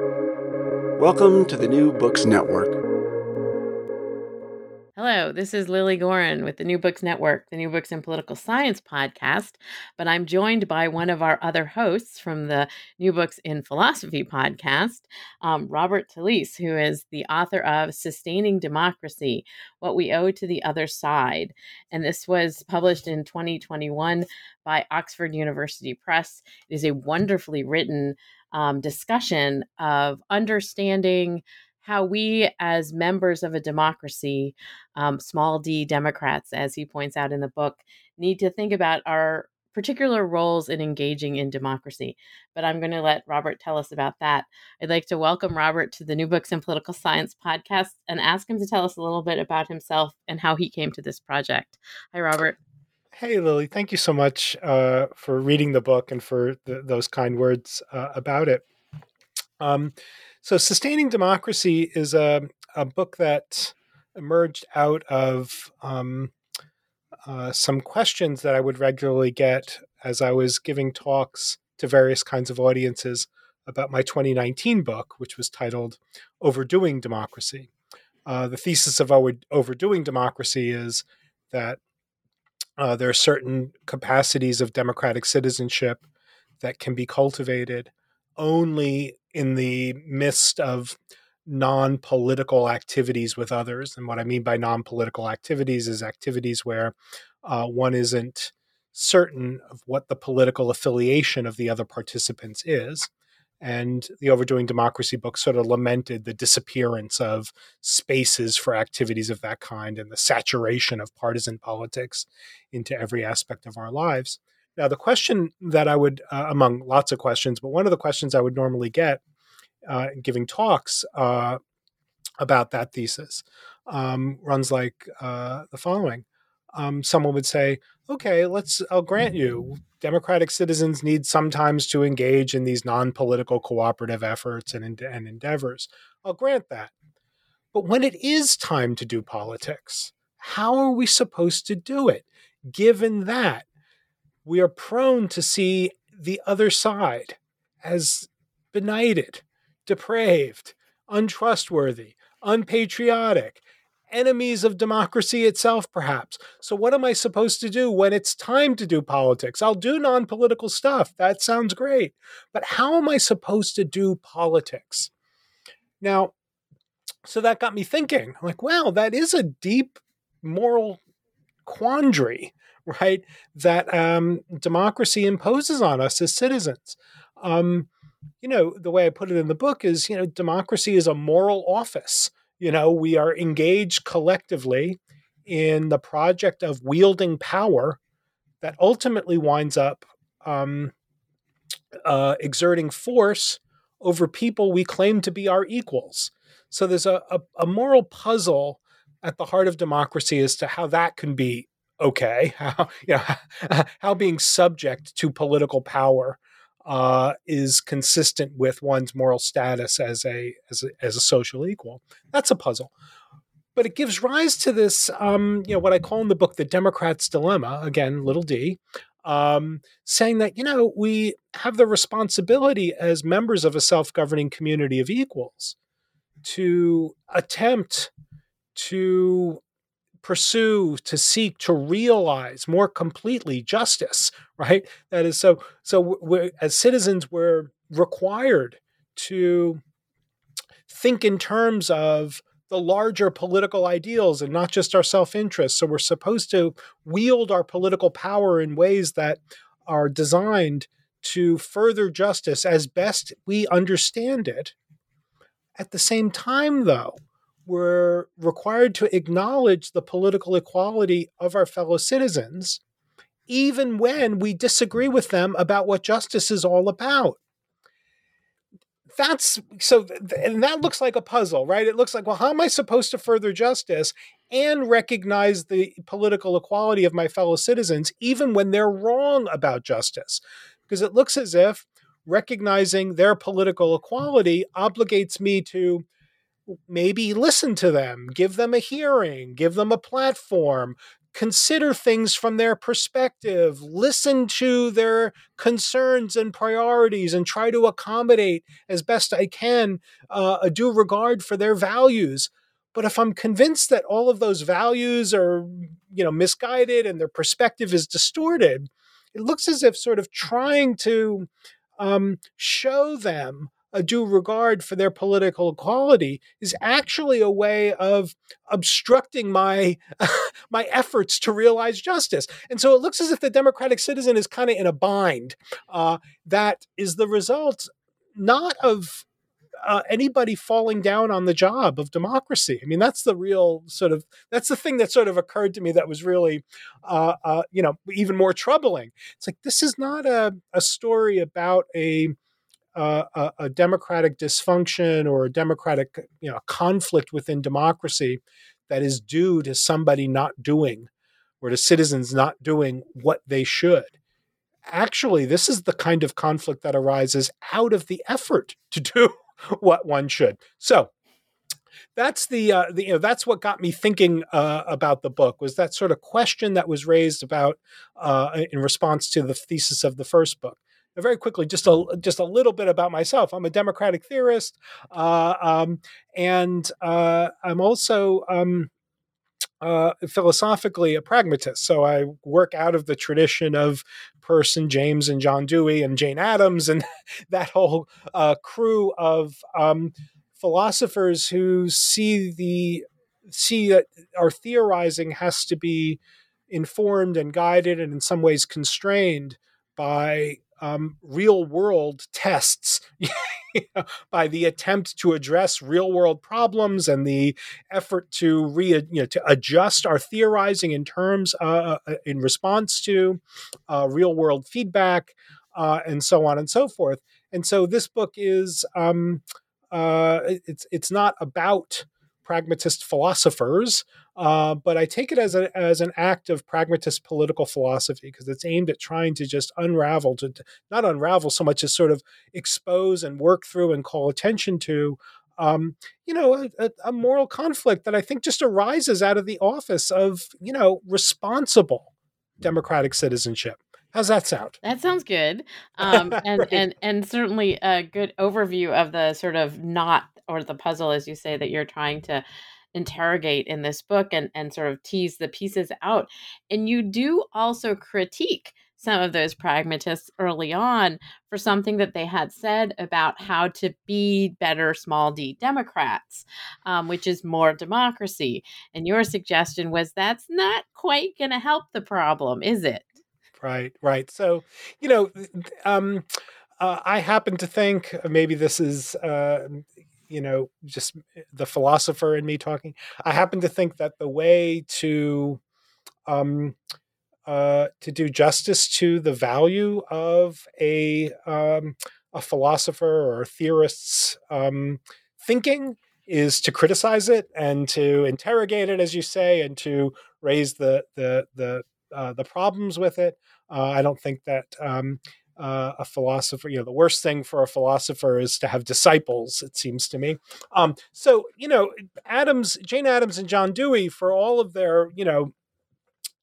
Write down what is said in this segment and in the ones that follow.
Welcome to the New Books Network. Hello, this is Lily Goren with the New Books Network, the New Books in Political Science podcast. But I'm joined by one of our other hosts from the New Books in Philosophy podcast, um, Robert Talisse, who is the author of Sustaining Democracy What We Owe to the Other Side. And this was published in 2021 by Oxford University Press. It is a wonderfully written um, discussion of understanding how we, as members of a democracy, um, small d Democrats, as he points out in the book, need to think about our particular roles in engaging in democracy. But I'm going to let Robert tell us about that. I'd like to welcome Robert to the New Books in Political Science podcast and ask him to tell us a little bit about himself and how he came to this project. Hi, Robert. Hey, Lily, Thank you so much uh, for reading the book and for those kind words uh, about it. Um, so, Sustaining Democracy is a, a book that emerged out of um, uh, some questions that I would regularly get as I was giving talks to various kinds of audiences about my 2019 book, which was titled Overdoing Democracy. Uh, the thesis of overdoing democracy is that uh, there are certain capacities of democratic citizenship that can be cultivated only in the midst of non political activities with others. And what I mean by non political activities is activities where uh, one isn't certain of what the political affiliation of the other participants is. And the Overdoing Democracy book sort of lamented the disappearance of spaces for activities of that kind and the saturation of partisan politics into every aspect of our lives. Now, the question that I would, uh, among lots of questions, but one of the questions I would normally get uh, giving talks uh, about that thesis um, runs like uh, the following. Um, someone would say, okay, let's, I'll grant you, democratic citizens need sometimes to engage in these non political cooperative efforts and, and endeavors. I'll grant that. But when it is time to do politics, how are we supposed to do it, given that we are prone to see the other side as benighted, depraved, untrustworthy, unpatriotic, enemies of democracy itself, perhaps. So, what am I supposed to do when it's time to do politics? I'll do non political stuff. That sounds great. But how am I supposed to do politics? Now, so that got me thinking like, wow, that is a deep moral quandary right? That um, democracy imposes on us as citizens. Um, you know, the way I put it in the book is, you know, democracy is a moral office. You know, we are engaged collectively in the project of wielding power that ultimately winds up um, uh, exerting force over people we claim to be our equals. So there's a, a, a moral puzzle at the heart of democracy as to how that can be okay how you know how being subject to political power uh, is consistent with one's moral status as a, as a as a social equal. That's a puzzle, but it gives rise to this, um, you know, what I call in the book the Democrat's dilemma. Again, little d, um, saying that you know we have the responsibility as members of a self governing community of equals to attempt to pursue, to seek, to realize more completely justice, right? That is so. So, as citizens, we're required to think in terms of the larger political ideals and not just our self interest. So, we're supposed to wield our political power in ways that are designed to further justice as best we understand it. At the same time, though, we're required to acknowledge the political equality of our fellow citizens, even when we disagree with them about what justice is all about. That's so, and that looks like a puzzle, right? It looks like, well, how am I supposed to further justice and recognize the political equality of my fellow citizens, even when they're wrong about justice? Because it looks as if recognizing their political equality obligates me to maybe listen to them, give them a hearing, give them a platform, consider things from their perspective, listen to their concerns and priorities, and try to accommodate as best I can uh, a due regard for their values. But if I'm convinced that all of those values are, you know, misguided and their perspective is distorted, it looks as if sort of trying to um, show them a due regard for their political equality is actually a way of obstructing my my efforts to realize justice. And so it looks as if the democratic citizen is kind of in a bind. Uh, that is the result not of uh, anybody falling down on the job of democracy. I mean, that's the real sort of that's the thing that sort of occurred to me that was really, uh, uh, you know, even more troubling. It's like this is not a, a story about a a, a, democratic dysfunction or a democratic you know conflict within democracy that is due to somebody not doing or to citizens not doing what they should. Actually this is the kind of conflict that arises out of the effort to do what one should. So that's the, uh, the you know that's what got me thinking uh, about the book was that sort of question that was raised about uh, in response to the thesis of the first book very quickly, just a just a little bit about myself. I'm a democratic theorist, uh, um, and uh, I'm also um, uh, philosophically a pragmatist. So I work out of the tradition of Peirce, James, and John Dewey, and Jane Addams, and that whole uh, crew of um, philosophers who see the see that our theorizing has to be informed and guided and in some ways constrained by um, real world tests by the attempt to address real world problems and the effort to re you know to adjust our theorizing in terms uh, uh, in response to uh, real world feedback uh, and so on and so forth. And so this book is um, uh, it's it's not about pragmatist philosophers, uh, but I take it as, a, as an act of pragmatist political philosophy because it's aimed at trying to just unravel, to, to, not unravel so much as sort of expose and work through and call attention to, um, you know, a, a, moral conflict that I think just arises out of the office of, you know, responsible democratic citizenship. How's that sound? That sounds good, um, and right. and and certainly a good overview of the sort of not or the puzzle, as you say, that you're trying to interrogate in this book and, and sort of tease the pieces out. And you do also critique some of those pragmatists early on for something that they had said about how to be better small d Democrats, um, which is more democracy. And your suggestion was that's not quite going to help the problem, is it? Right, right. So, you know, um, uh, I happen to think maybe this is uh, you know, just eh, the philosopher in me talking. I happen to think that the way to um, uh, to do justice to the value of a um, a philosopher or a theorist's um, thinking is to criticize it and to interrogate it, as you say, and to raise the the the uh, the problems with it. Uh, I don't think that um, uh, a philosopher. You know, the worst thing for a philosopher is to have disciples. It seems to me. Um, so you know, Addams, Jane Addams, and John Dewey, for all of their you know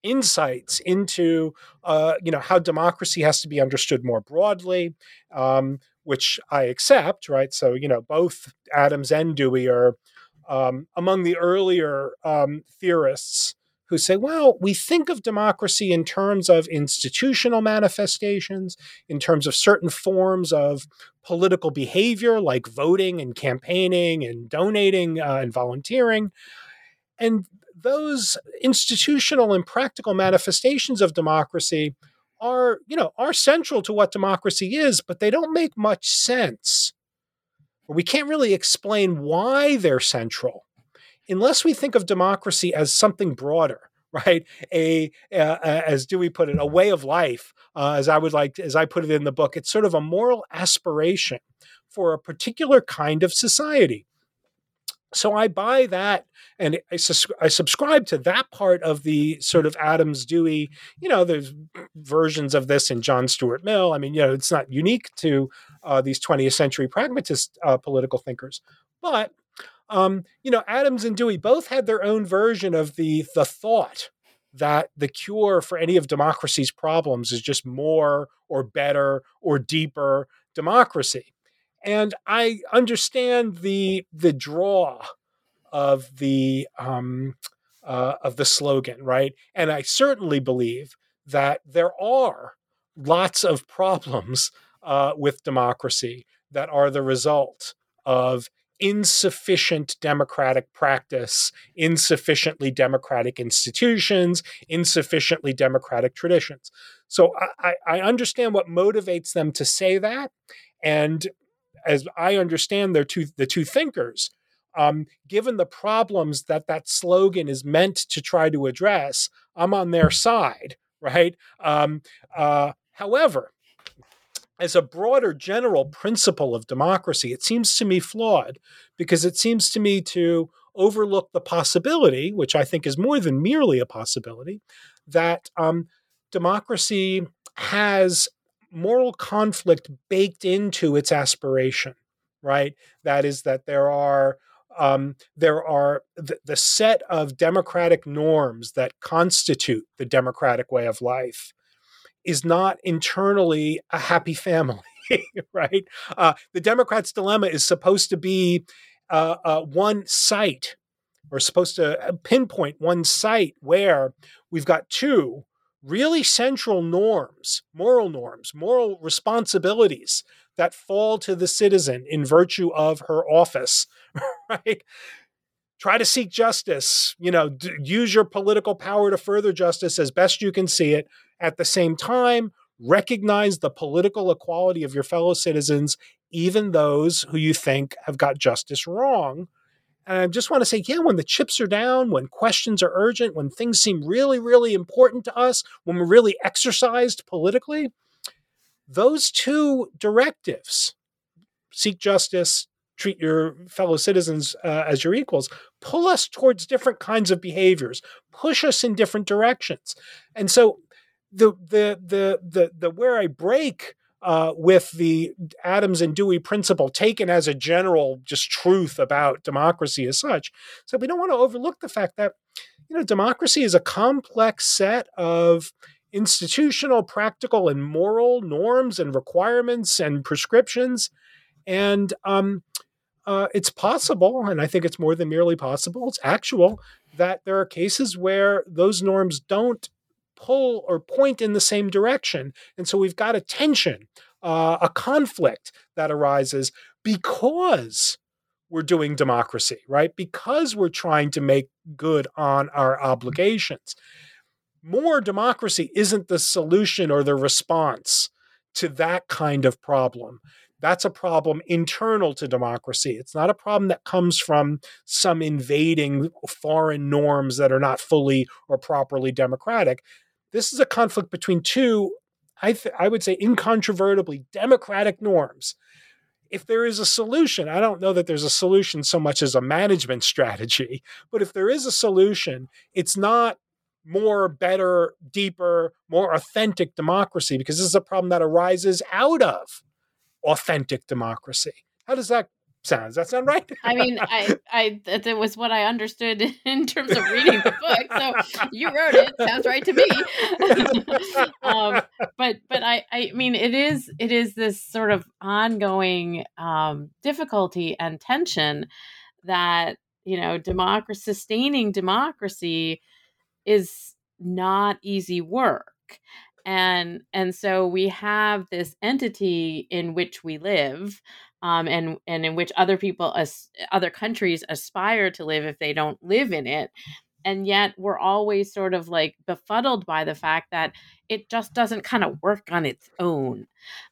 insights into uh, you know how democracy has to be understood more broadly, um, which I accept. Right. So you know, both Addams and Dewey are um, among the earlier um, theorists who say, well, we think of democracy in terms of institutional manifestations, in terms of certain forms of political behavior like voting and campaigning and donating uh, and volunteering. And those institutional and practical manifestations of democracy are, you know, are central to what democracy is, but they don't make much sense. We can't really explain why they're central unless we think of democracy as something broader, right? A, as Dewey put it, a way of life, uh, as I would like, as I put it in the book, it's sort of a moral aspiration for a particular kind of society. So I buy that and I, sus- I, subscribe to that part of the sort of Addams Dewey. You know, there's versions of this in John Stuart Mill. I mean, you know, it's not unique to uh, these 20th century pragmatist uh, political thinkers. But um, you know, Addams and Dewey both had their own version of the the thought that the cure for any of democracy's problems is just more or better or deeper democracy. And I understand the the draw of the um, uh, of the slogan, right? And I certainly believe that there are lots of problems uh, with democracy that are the result of insufficient democratic practice, insufficiently democratic institutions, insufficiently democratic traditions. So I, I, understand what motivates them to say that. And as I understand their two, the two thinkers, um, given the problems that that slogan is meant to try to address, I'm on their side, right? Um, uh, however, as a broader general principle of democracy, it seems to me flawed because it seems to me to overlook the possibility, which I think is more than merely a possibility, that um, democracy has moral conflict baked into its aspiration, right? That is, that there are um, there are the, the set of democratic norms that constitute the democratic way of life is not internally a happy family, right? Uh, the Democrats' dilemma is supposed to be uh, uh, one site, or supposed to uh, pinpoint one site where we've got two really central norms, moral norms, moral responsibilities that fall to the citizen in virtue of her office, right? Try to seek justice, you know, d- use your political power to further justice as best you can see it. At the same time, recognize the political equality of your fellow citizens, even those who you think have got justice wrong. And I just want to say, yeah, when the chips are down, when questions are urgent, when things seem really, really important to us, when we're really exercised politically, those two directives seek justice, treat your fellow citizens uh, as your equals pull us towards different kinds of behaviors push us in different directions and so the the the the, the where i break uh, with the Addams and Dewey principle taken as a general just truth about democracy as such. So we don't want to overlook the fact that you know democracy is a complex set of institutional, practical, and moral norms and requirements and prescriptions. And um, uh, it's possible, and I think it's more than merely possible, it's actual, that there are cases where those norms don't pull or point in the same direction. And so we've got a tension, uh, a conflict that arises because we're doing democracy, right? Because we're trying to make good on our obligations more democracy isn't the solution or the response to that kind of problem. That's a problem internal to democracy. It's not a problem that comes from some invading foreign norms that are not fully or properly democratic. This is a conflict between two, I, th- I would say, incontrovertibly democratic norms. If there is a solution, I don't know that there's a solution so much as a management strategy, but if there is a solution, it's not more, better, deeper, more authentic democracy because this is a problem that arises out of authentic democracy. How does that sound? Does that sound right? I mean, I, I, that was what I understood in terms of reading the book. So you wrote it. Sounds right to me. um, but, but I, I mean, it is, it is this sort of ongoing um, difficulty and tension that you know, democracy, sustaining democracy is not easy work and and so we have this entity in which we live um, and and in which other people as other countries aspire to live if they don't live in it. And yet we're always sort of like befuddled by the fact that it just doesn't kind of work on its own.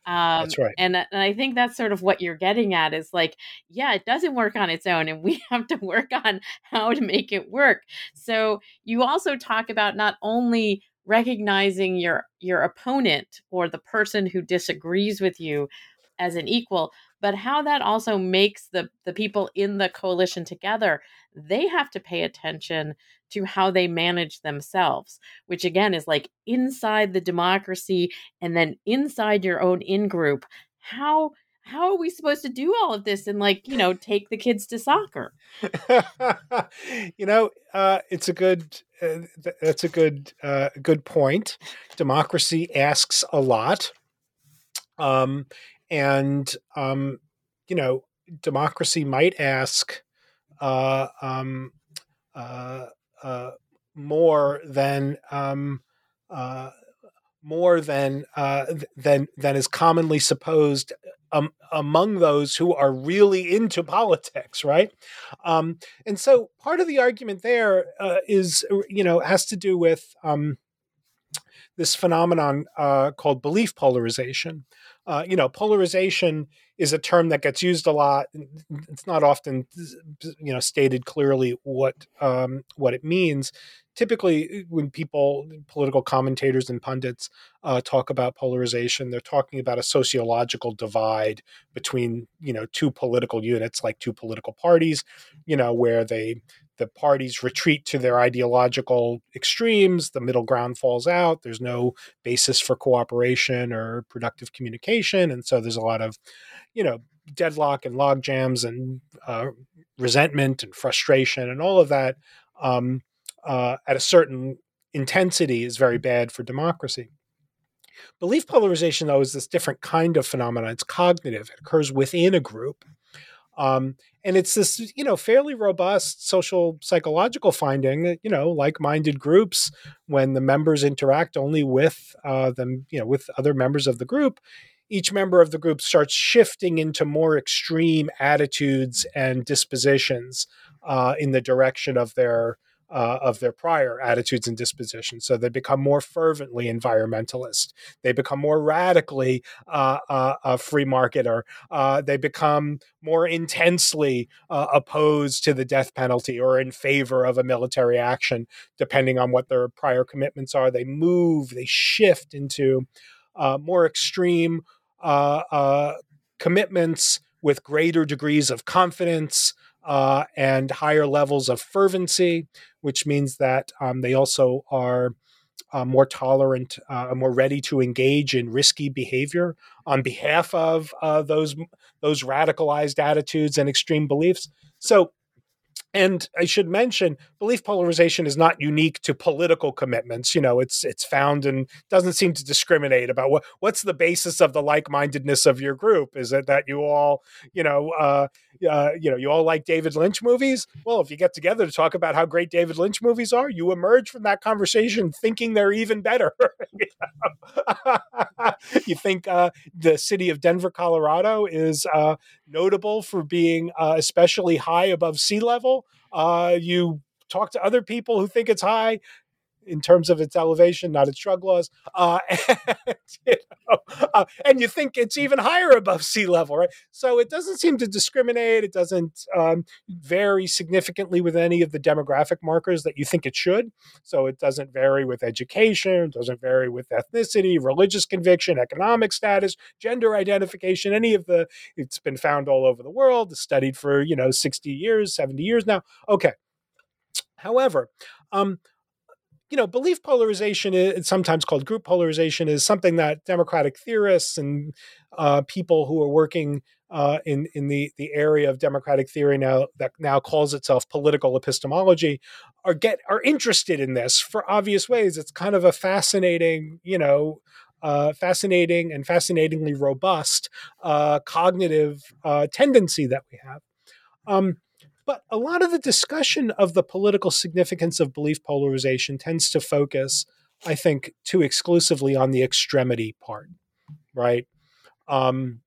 Um, that's right. and, and i think that's sort of what you're getting at is like yeah it doesn't work on its own and we have to work on how to make it work. So you also talk about not only recognizing your your opponent or the person who disagrees with you as an equal but how that also makes the the people in the coalition together they have to pay attention to how they manage themselves which again is like inside the democracy and then inside your own in group how how are we supposed to do all of this and like you know take the kids to soccer you know uh, it's a good uh, that's a good uh, good point. Democracy asks a lot, um, and um, you know, democracy might ask uh, um, uh, uh, more than um, more than uh, than than is commonly supposed um, among those who are really into politics, right? Um, and so part of the argument there uh, is, you know, has to do with um, this phenomenon uh, called belief polarization. Uh, you know, polarization is a term that gets used a lot. It's not often, you know, stated clearly what um, what it means typically when people political commentators and pundits uh, talk about polarization they're talking about a sociological divide between you know two political units like two political parties you know where they the parties retreat to their ideological extremes the middle ground falls out there's no basis for cooperation or productive communication and so there's a lot of you know deadlock and log jams and uh, resentment and frustration and all of that um, uh, at a certain intensity is very bad for democracy. Belief polarization, though, is this different kind of phenomenon. It's cognitive. It occurs within a group. Um, and it's this, you know, fairly robust social psychological finding that, you know, like-minded groups, when the members interact only with uh, them, you know, with other members of the group, each member of the group starts shifting into more extreme attitudes and dispositions uh, in the direction of their uh, of their prior attitudes and dispositions. So they become more fervently environmentalist. They become more radically uh, uh, a free marketer. Uh, they become more intensely uh, opposed to the death penalty or in favor of a military action, depending on what their prior commitments are. They move, they shift into uh, more extreme commitments with greater degrees of confidence uh, and higher levels of fervency, which means that um, they also are uh, more tolerant, uh, more ready to engage in risky behavior on behalf of uh, those those radicalized attitudes and extreme beliefs. So and I should mention, belief polarization is not unique to political commitments. You know, it's it's found and doesn't seem to discriminate about what what's the basis of the like-mindedness of your group. Is it that you all, you know, uh, you know, you all like David Lynch movies? Well, if you get together to talk about how great David Lynch movies are, you emerge from that conversation thinking they're even better. you think uh, the city of Denver, Colorado, is uh, notable for being uh, especially high above sea level. Uh, you talk to other people who think it's high in terms of its elevation, not its drug laws. Uh, and, you know, uh, and, you think it's even higher above sea level, right? So it doesn't seem to discriminate. It doesn't um, vary significantly with any of the demographic markers that you think it should. So it doesn't vary with education, doesn't vary with ethnicity, religious conviction, economic status, gender identification, any of the, it's been found all over the world, studied for, you know, 60 years, 70 years now. Okay. However, um, you know, belief polarization, it's sometimes called group polarization, is something that democratic theorists and uh, people who are working uh, in in the the area of democratic theory now that now calls itself political epistemology are get are interested in this for obvious ways. It's kind of a fascinating, you know, uh, fascinating and fascinatingly robust uh, cognitive uh, tendency that we have. Um, but a lot of the discussion of the political significance of belief polarization tends to focus, I think, too exclusively on the extremity part, right? Um,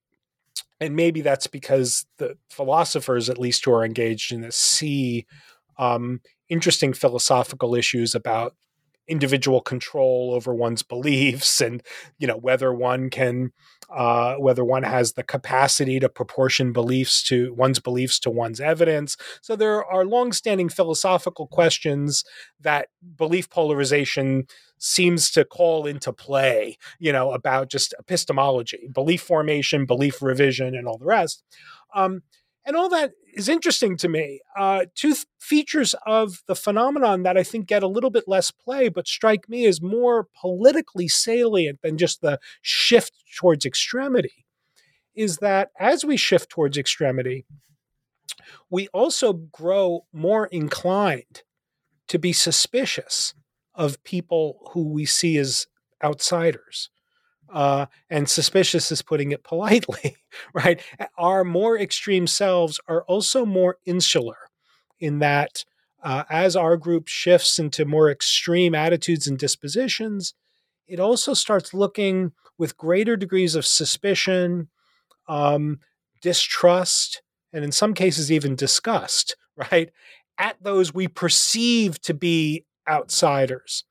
and maybe that's because the philosophers, at least who are engaged in this, see um, interesting philosophical issues about individual control over one's beliefs and you know whether one can uh, whether one has the capacity to proportion beliefs to one's beliefs to one's evidence. So there are long-standing philosophical questions that belief polarization seems to call into play you know about just epistemology belief formation belief revision and all the rest. Um, and all that is interesting to me. Uh, two th- features of the phenomenon that I think get a little bit less play, but strike me as more politically salient than just the shift towards extremity, is that as we shift towards extremity, we also grow more inclined to be suspicious of people who we see as outsiders. Uh, and suspicious is putting it politely, right? Our more extreme selves are also more insular in that uh, as our group shifts into more extreme attitudes and dispositions, it also starts looking with greater degrees of suspicion, um, distrust, and in some cases, even disgust, right? At those we perceive to be outsiders.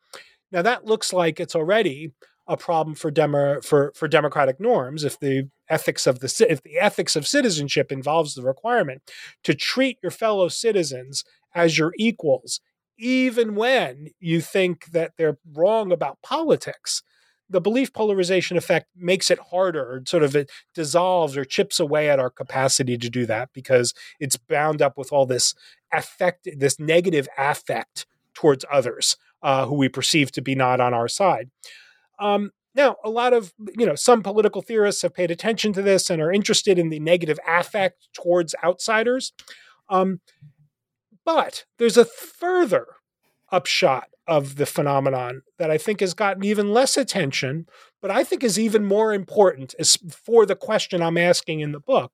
Now, that looks like it's already a problem for demo, for for democratic norms if the ethics of the if the ethics of citizenship involves the requirement to treat your fellow citizens as your equals even when you think that they're wrong about politics. The belief polarization effect makes it harder sort of it dissolves or chips away at our capacity to do that because it's bound up with all this affect this negative affect towards others uh, who we perceive to be not on our side um, now, a lot of, you know, some political theorists have paid attention to this and are interested in the negative affect towards outsiders. Um, but there's a further upshot of the phenomenon that I think has gotten even less attention, but I think is even more important is for the question I'm asking in the book.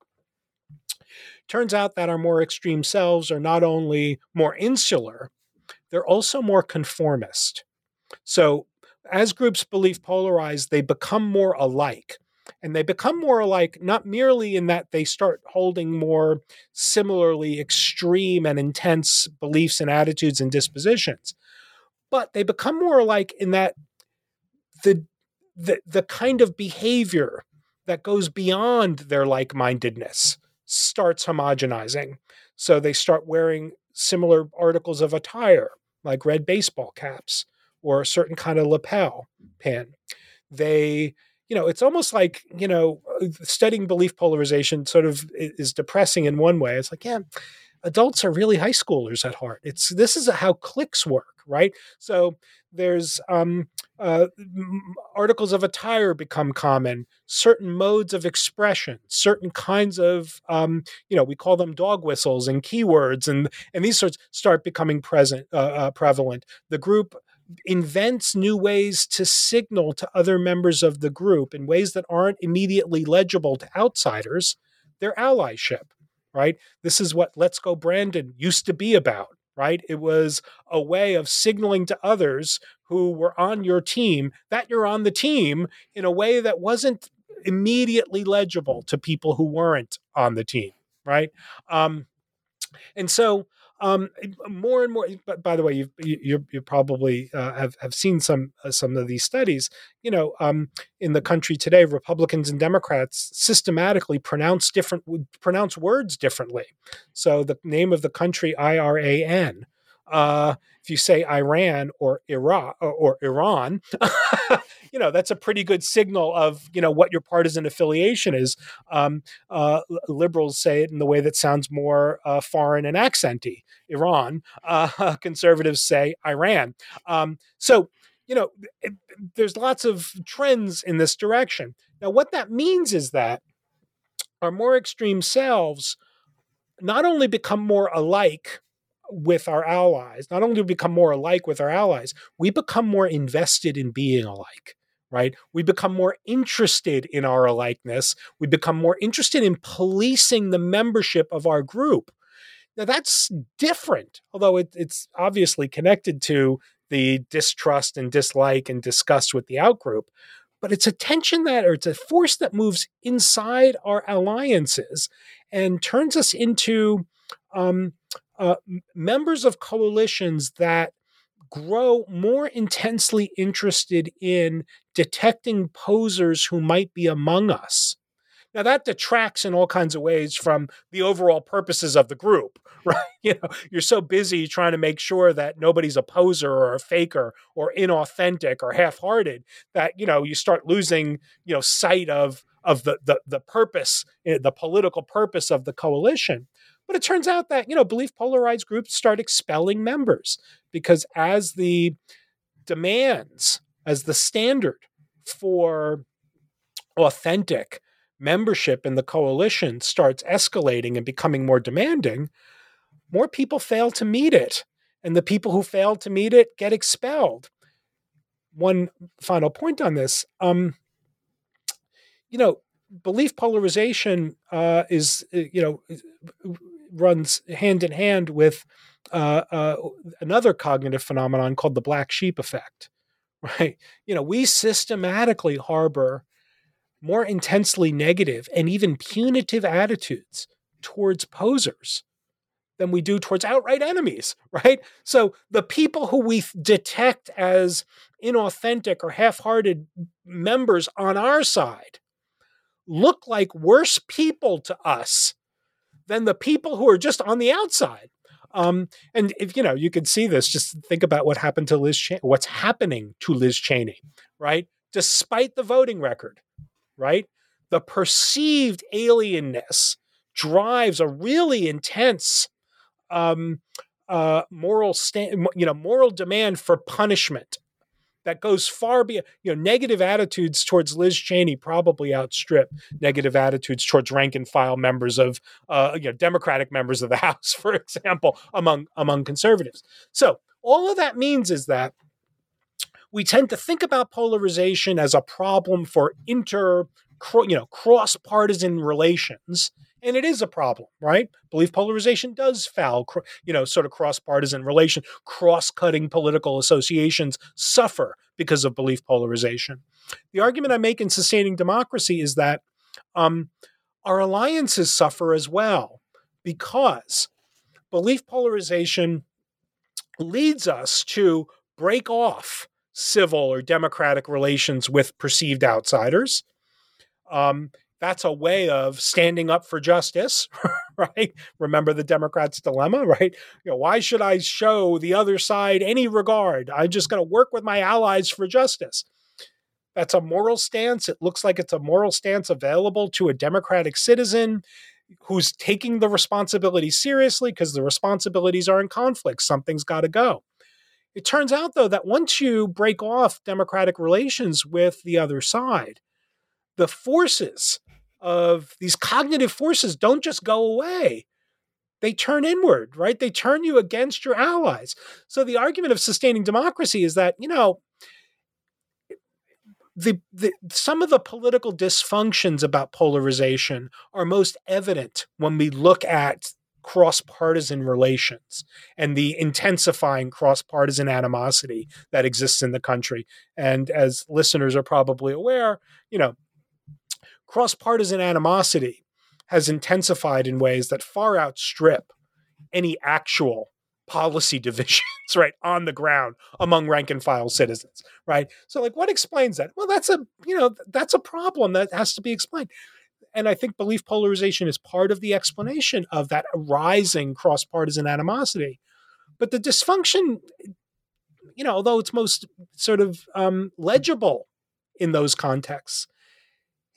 Turns out that our more extreme selves are not only more insular, they're also more conformist. So as groups belief polarize, they become more alike. And they become more alike not merely in that they start holding more similarly extreme and intense beliefs and attitudes and dispositions, but they become more alike in that the the, the kind of behavior that goes beyond their like mindedness starts homogenizing. So they start wearing similar articles of attire, like red baseball caps or a certain kind of lapel pin. They, you know, it's almost like, you know, studying belief polarization sort of is depressing in one way. It's like, yeah, adults are really high schoolers at heart. It's this is how cliques work, right? So there's um, uh, articles of attire become common, certain modes of expression, certain kinds of, um, you know, we call them dog whistles and keywords, and and these sorts start becoming present, uh, uh, prevalent. The group invents new ways to signal to other members of the group in ways that aren't immediately legible to outsiders their allyship, right? This is what Let's Go Brandon used to be about, right? It was a way of signaling to others who were on your team that you're on the team in a way that wasn't immediately legible to people who weren't on the team, right? Um, and so um, more and more. But by the way, you've, you you probably uh, have have seen some uh, some of these studies. You know, um, in the country today, Republicans and Democrats systematically pronounce different pronounce words differently. So the name of the country I R A N uh, if you say Iran or Iraq or, or Iran, you know that's a pretty good signal of you know what your partisan affiliation is. Um, uh, liberals say it in the way that sounds more uh, foreign and accenty. Iran. Uh, conservatives say Iran. Um, so you know it, there's lots of trends in this direction. Now, what that means is that our more extreme selves not only become more alike with our allies. Not only do we become more alike with our allies, we become more invested in being alike, right? We become more interested in our alikeness. We become more interested in policing the membership of our group. Now, that's different, although it, it's obviously connected to the distrust and dislike and disgust with the outgroup. But it's a tension that, or it's a force that moves inside our alliances and turns us into um, uh, members of coalitions that grow more intensely interested in detecting posers who might be among us. Now that detracts in all kinds of ways from the overall purposes of the group, right? You know, you're so busy trying to make sure that nobody's a poser or a faker or inauthentic or half-hearted that you know you start losing you know sight of of the the, the purpose, eh, the political purpose of the coalition. But it turns out that, you know, belief polarized groups start expelling members because as the demands, as the standard for authentic membership in the coalition starts escalating and becoming more demanding, more people fail to meet it. and the people who fail to meet it get expelled. One final point on this. Um, you know, belief polarization uh, is, uh, you know, runs hand in hand with uh, uh, another cognitive phenomenon called the black sheep effect, right? You know, we systematically harbor more intensely negative and even punitive attitudes towards posers than we do towards outright enemies, right? So the people who we detect as inauthentic or half hearted members on our side look like worse people to us than the people who are just on the outside. Um, and if you know, you can see this. Just think about what happened to Liz. What's happening to Liz Cheney, right? Despite the voting record, right? The perceived alienness drives a really intense um, uh, moral stand, you know, moral demand for punishment that goes far beyond, you know, negative attitudes towards Liz Cheney probably outstrip negative attitudes towards rank and file members of, uh, you know, Democratic members of the House, for example, among among conservatives. So all of that means is that we tend to think about polarization as a problem for inter, you know, cross partisan relations and it is a problem, right? Belief polarization does foul, you know, sort of cross partisan relation, cross cutting political associations suffer because of belief polarization. The argument I make in sustaining democracy is that um, our alliances suffer as well because belief polarization leads us to break off civil or democratic relations with perceived outsiders. Um, that's a way of standing up for justice, right? Remember the Democrats' dilemma, right? You know, why should I show the other side any regard? I'm just going to work with my allies for justice. That's a moral stance. It looks like it's a moral stance available to a democratic citizen who's taking the responsibility seriously because the responsibilities are in conflict. Something's got to go. It turns out, though, that once you break off democratic relations with the other side, the forces of these cognitive forces don't just go away. They turn inward right? They turn you against your allies. So the argument of sustaining democracy is that you know the, the, some of the political dysfunctions about polarization are most evident when we look at cross partisan relations and the intensifying cross partisan animosity that exists in the country. And as listeners are probably aware, you know, cross partisan animosity has intensified in ways that far outstrip any actual policy divisions right on the ground among rank and file citizens right? So like what explains that? Well that's a you know that's a problem that has to be explained. And i think belief polarization is part of the explanation of that rising cross partisan animosity. But the dysfunction you know although it's most sort of um, legible in those contexts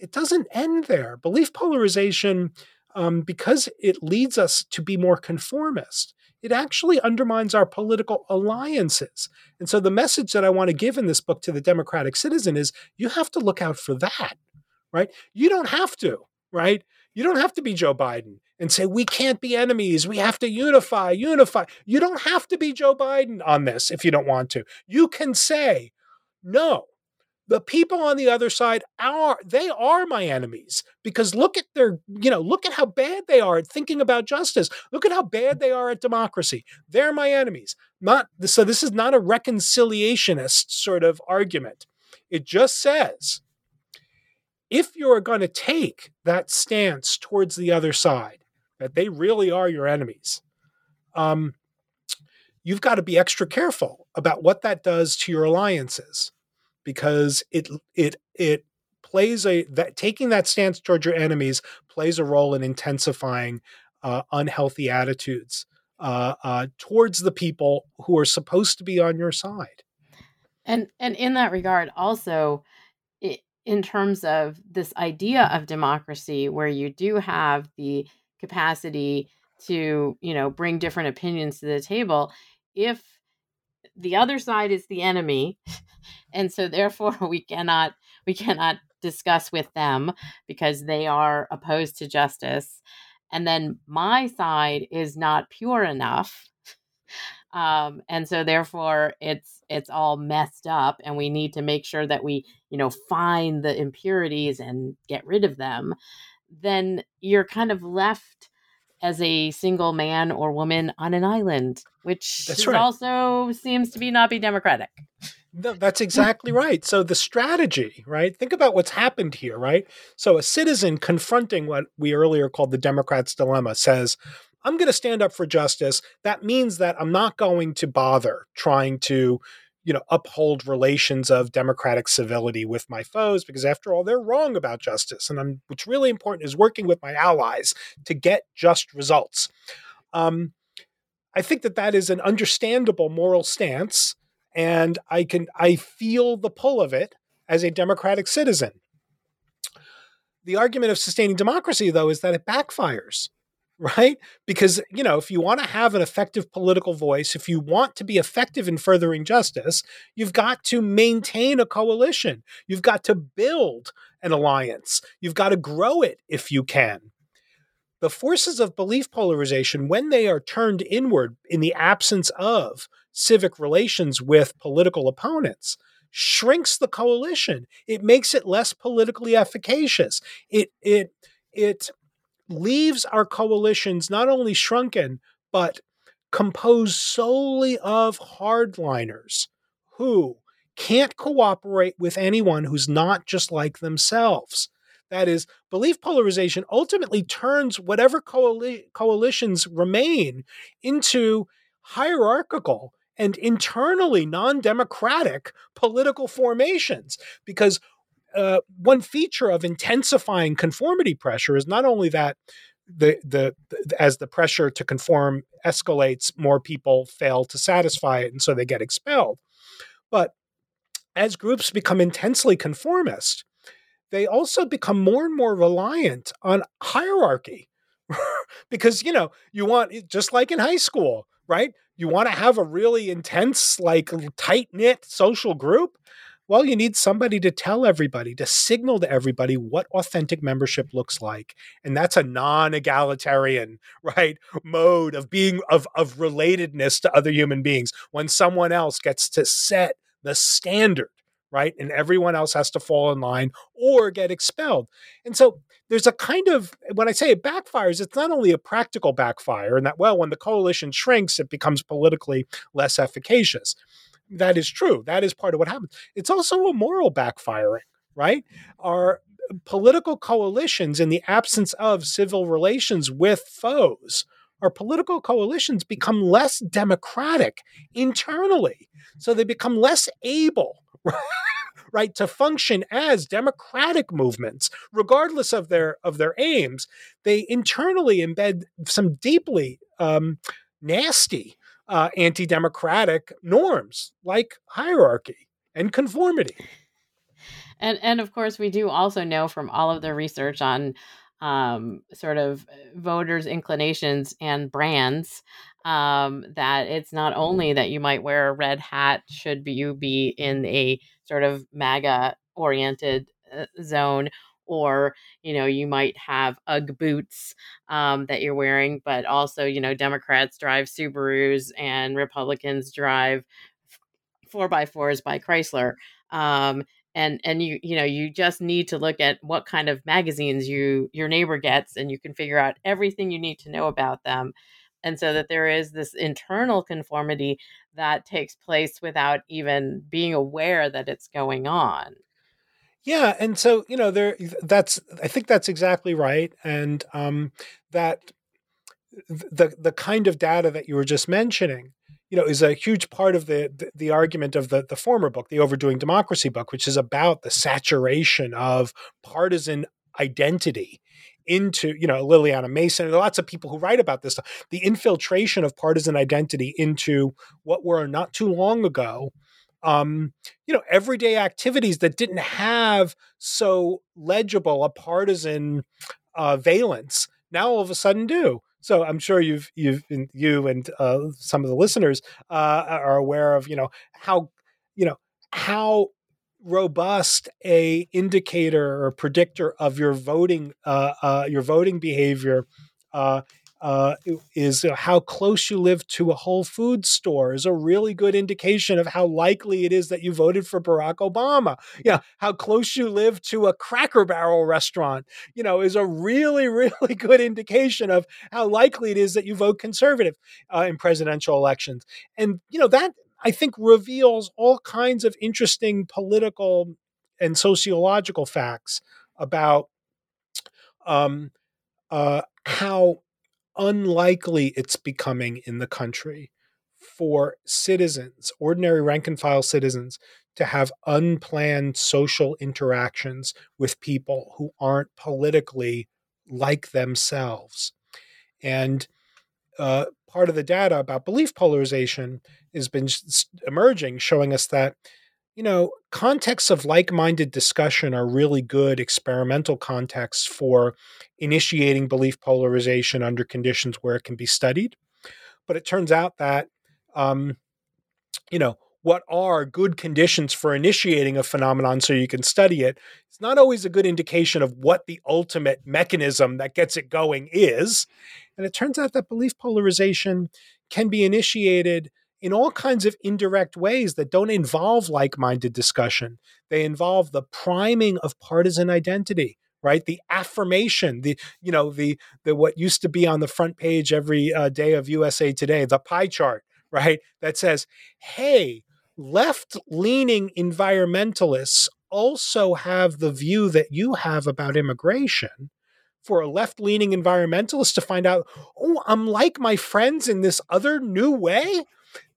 it doesn't end there. Belief polarization, um, because it leads us to be more conformist, it actually undermines our political alliances. And so the message that I want to give in this book to the democratic citizen is you have to look out for that, right? You don't have to, right? You don't have to be Joe Biden and say, we can't be enemies. We have to unify, unify. You don't have to be Joe Biden on this if you don't want to. You can say, no, the people on the other side are they are my enemies because look at their you know look at how bad they are at thinking about justice. Look at how bad they are at democracy. They're my enemies. Not so this is not a reconciliationist sort of argument. It just says if you're going to take that stance towards the other side that they really are your enemies um, you've got to be extra careful about what that does to your alliances because it it it plays a that taking that stance toward your enemies plays a role in intensifying uh, unhealthy attitudes uh, uh, towards the people who are supposed to be on your side. And and in that regard, also, it, in terms of this idea of democracy, where you do have the capacity to you know bring different opinions to the table, if the other side is the enemy and so therefore we cannot we cannot discuss with them because they are opposed to justice. And then my side is not pure enough um, and so therefore it's it's all messed up and we need to make sure that we you know find the impurities and get rid of them then you're kind of left as a single man or woman on an island which right. also seems to be not be democratic no, that's exactly right. So the strategy, right? Think about what's happened here, right? So a citizen confronting what we earlier called the Democrats' dilemma says, I'm going to stand up for justice. That means that I'm not going to bother trying to, you know, uphold relations of democratic civility with my foes because after all they're wrong about justice and I'm, what's really important is working with my allies to get just results. Um, I think that that is an understandable moral stance and I can I feel the pull of it as a democratic citizen. The argument of sustaining democracy though is that it backfires right? Because, you know, if you want to have an effective political voice, if you want to be effective in furthering justice, you've got to maintain a coalition. You've got to build an alliance. You've got to grow it if you can. The forces of belief polarization, when they are turned inward in the absence of civic relations with political opponents, shrinks the coalition. It makes it less politically efficacious. It it it leaves our coalitions not only shrunken, but composed solely of hardliners who can't cooperate with anyone who's not just like themselves. That is, belief polarization ultimately turns whatever coali- coalitions remain into hierarchical and internally non democratic political formations because uh, one feature of intensifying conformity pressure is not only that the, the the as the pressure to conform escalates, more people fail to satisfy it, and so they get expelled. But as groups become intensely conformist, they also become more and more reliant on hierarchy, because you know you want just like in high school, right? You want to have a really intense, like tight knit social group well, you need somebody to tell everybody, to signal to everybody what authentic membership looks like. And that's a non-egalitarian, right, mode of being of of relatedness to other human beings when someone else gets to set the standard, right? And everyone else has to fall in line or get expelled. And so there's a kind of when I say it backfires, it's not only a practical backfire, and that well, when the coalition shrinks, it becomes politically less efficacious that is true. That is part of what happens. It's also a moral backfiring, right? Our political coalitions in the absence of civil relations with foes our political coalitions become less democratic internally so they become less able right to function as democratic movements regardless of their of their aims they internally embed some deeply um, nasty uh, anti democratic norms like hierarchy and conformity. And, and of course, we do also know from all of the research on um, sort of voters' inclinations and brands um, that it's not only that you might wear a red hat should you be in a sort of MAGA oriented uh, zone or you know you might have UGG boots um, that you're wearing, but also you know Democrats drive Subarus and Republicans drive four by fours by Chrysler. Um, and and you you know you just need to look at what kind of magazines you your neighbor gets and you can figure out everything you need to know about them and so that there is this internal conformity that takes place without even being aware that it's going on yeah, and so you know there that's I think that's exactly right, and um, that the the kind of data that you were just mentioning, you know, is a huge part of the the, the argument of the the former book, the Overdoing Democracy book, which is about the saturation of partisan identity into you know Liliana Mason lots of people who write about this stuff. the infiltration of partisan identity into what were not too long ago um, you know, everyday activities that didn't have so legible a partisan uh, valence now all of a sudden do. So I'm sure you've you've you and uh, some of the listeners uh, are aware of you know how you know how robust a indicator or predictor of your voting uh, uh, your voting behavior uh, uh, is how close you live to a Whole Foods store is a really good indication of how likely it is that you voted for Barack Obama. Yeah, how close you live to a Cracker Barrel restaurant, you know, is a really, really good indication of how likely it is that you vote conservative uh, in presidential elections. And you know that I think reveals all kinds of interesting political and sociological facts about um, uh, how unlikely it's becoming in the country for citizens, ordinary rank and file citizens, to have unplanned social interactions with people who aren't politically like themselves. And uh, part of the data about belief polarization has been emerging, showing us that you know, contexts of like minded discussion are really good experimental contexts for initiating belief polarization under conditions where it can be studied. But it turns out that, um, you know, what are good conditions for initiating a phenomenon so you can study it it's not always a good indication of what the ultimate mechanism that gets it going is and it turns out that belief polarization can be initiated in all kinds of indirect ways that don't involve like minded discussion. They involve the priming of partisan identity right? The affirmation the you know the the what used to be on the front page every uh, day of usa today the pie chart right? That says hey left leaning environmentalists also have the view that you have about immigration. For a left leaning environmentalist to find out, oh, I'm like my friends in this other new way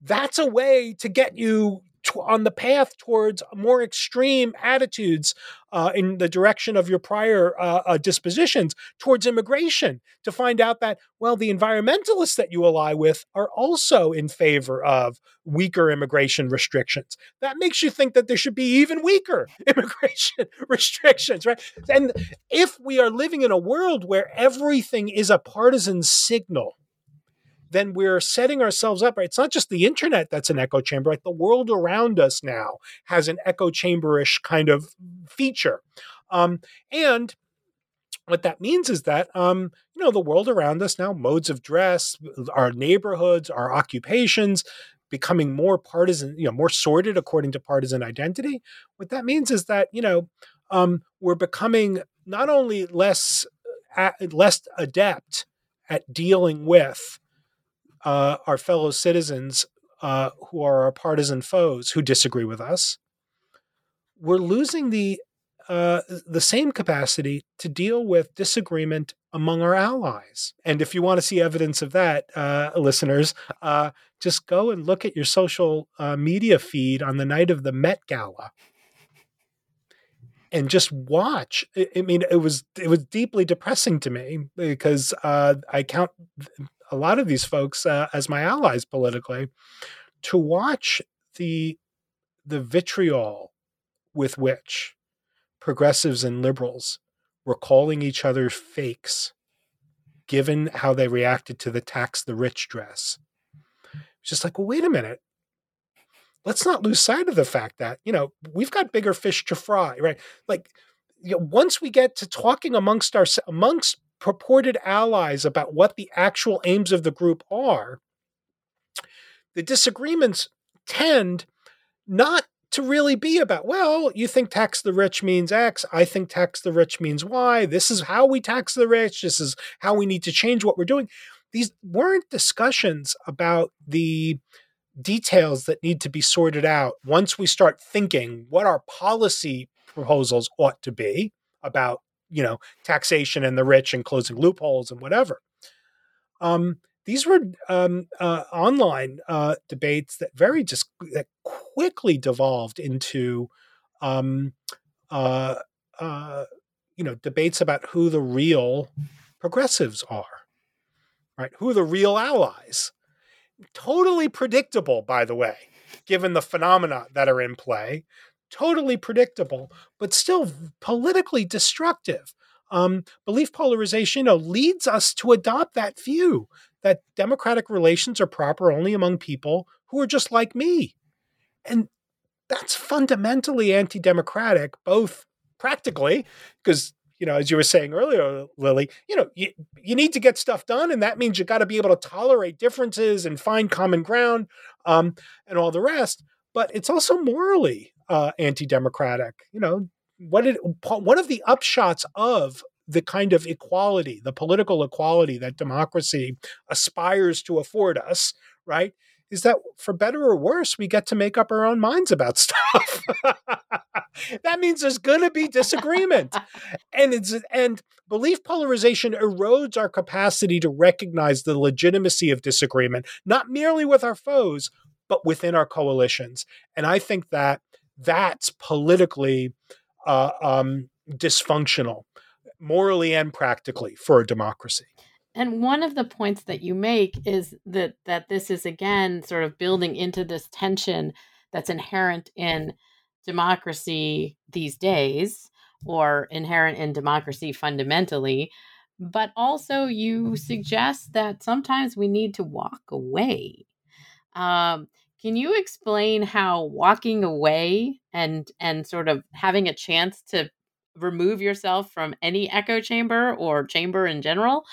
that's a way to get you to, on the path towards more extreme attitudes uh, in the direction of your prior uh, uh, dispositions towards immigration to find out that, well, the environmentalists that you ally with are also in favor of weaker immigration restrictions. That makes you think that there should be even weaker immigration restrictions, right? And if we are living in a world where everything is a partisan signal, then we're setting ourselves up. Right? It's not just the internet that's an echo chamber. Like the world around us now has an echo chamberish kind of feature, um, and what that means is that um, you know the world around us now, modes of dress, our neighborhoods, our occupations, becoming more partisan, you know, more sorted according to partisan identity. What that means is that you know um, we're becoming not only less uh, less adept at dealing with uh, our fellow citizens uh, who are our partisan foes who disagree with us, we're losing the uh, the same capacity to deal with disagreement among our allies. And if you want to see evidence of that, uh, listeners, uh, just go and look at your social uh, media feed on the night of the Met Gala and just watch. I, mean, it was it was deeply depressing to me because uh, I count a lot of these folks uh, as my allies politically, to watch the the vitriol with which progressives and liberals were calling each other fakes, given how they reacted to the tax the rich dress. It's just like, well, wait a minute. Let's not lose sight of the fact that, you know, we've got bigger fish to fry, right? Like, you know, once we get to talking amongst our amongst purported allies about what the actual aims of the group are, the disagreements tend not to really be about, well, you think tax the rich means X, I think tax the rich means Y, this is how we tax the rich, this is how we need to change what we're doing. These weren't discussions about the details that need to be sorted out once we start thinking what our policy proposals ought to be about you know taxation and the rich and closing loopholes and whatever. Um, these were um, uh, online uh, debates that very just that quickly devolved into um, uh, uh, you know debates about who the real progressives are, right? Who are the real allies? Totally predictable, by the way, given the phenomena that are in play totally predictable, but still politically destructive. Um, belief polarization you know, leads us to adopt that view that democratic relations are proper only among people who are just like me. And that's fundamentally anti democratic, both practically, because you know, as you were saying earlier, Lily, you know, you, you need to get stuff done, and that means you got to be able to tolerate differences and find common ground, um, and all the rest. But it's also morally uh, anti-democratic. You know, what did one of the upshots of the kind of equality, the political equality that democracy aspires to afford us, right? Is that for better or worse, we get to make up our own minds about stuff. that means there's going to be disagreement. and it's and belief polarization erodes our capacity to recognize the legitimacy of disagreement, not merely with our foes, but within our coalitions. And I think that that's politically uh, um, dysfunctional, morally and practically, for a democracy. And one of the points that you make is that that this is again sort of building into this tension that's inherent in democracy these days or inherent in democracy fundamentally. But also you suggest that sometimes we need to walk away. Um, can you explain how walking away and and sort of having a chance to remove yourself from any echo chamber or chamber in general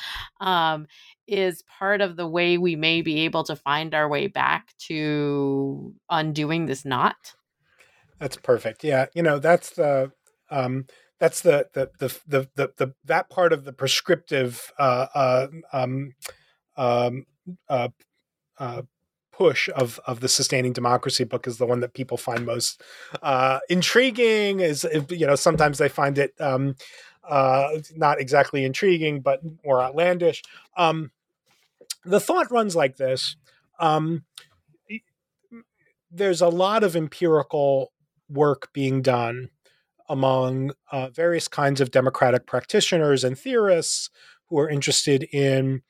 um, is part of the way we may be able to find our way back to undoing this knot? That's perfect. Yeah you know that's the um, that's the the, the the the the that part of the prescriptive uh, uh, um, um, uh, uh, push of of the sustaining democracy book is the one that people find most uh, intriguing. Is you know sometimes they find it um, uh, not exactly intriguing, but more outlandish. Um, the thought runs like this: um, there's a lot of empirical work being done among uh, various kinds of democratic practitioners and theorists who are interested in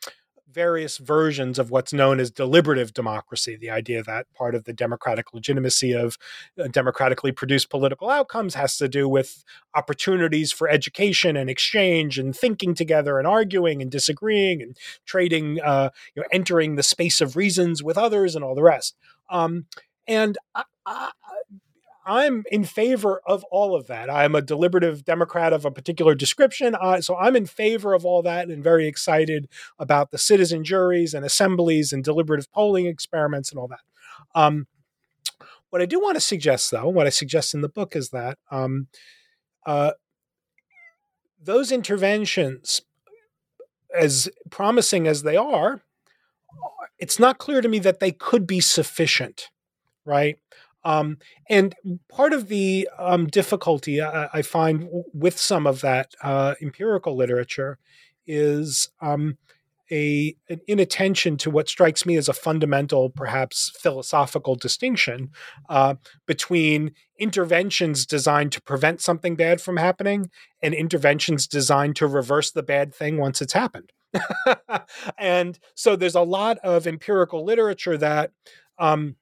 various versions of what's known as deliberative democracy the idea that part of the democratic legitimacy of uh, democratically produced political outcomes has to do with opportunities for education and exchange and thinking together and arguing and disagreeing and trading uh, you know entering the space of reasons with others and all the rest. Um, and I, I, I'm in favor of all of that. I'm a deliberative Democrat of a particular description. Uh, so I'm in favor of all that and very excited about the citizen juries and assemblies and deliberative polling experiments and all that. Um, what I do want to suggest, though, what I suggest in the book is that um, uh, those interventions, as promising as they are, it's not clear to me that they could be sufficient, right? Um, and part of the um, difficulty I, I, find with some of that uh, empirical literature is um, a an inattention to what strikes me as a fundamental, perhaps philosophical distinction uh, between interventions designed to prevent something bad from happening and interventions designed to reverse the bad thing once it's happened. and so there's a lot of empirical literature that um,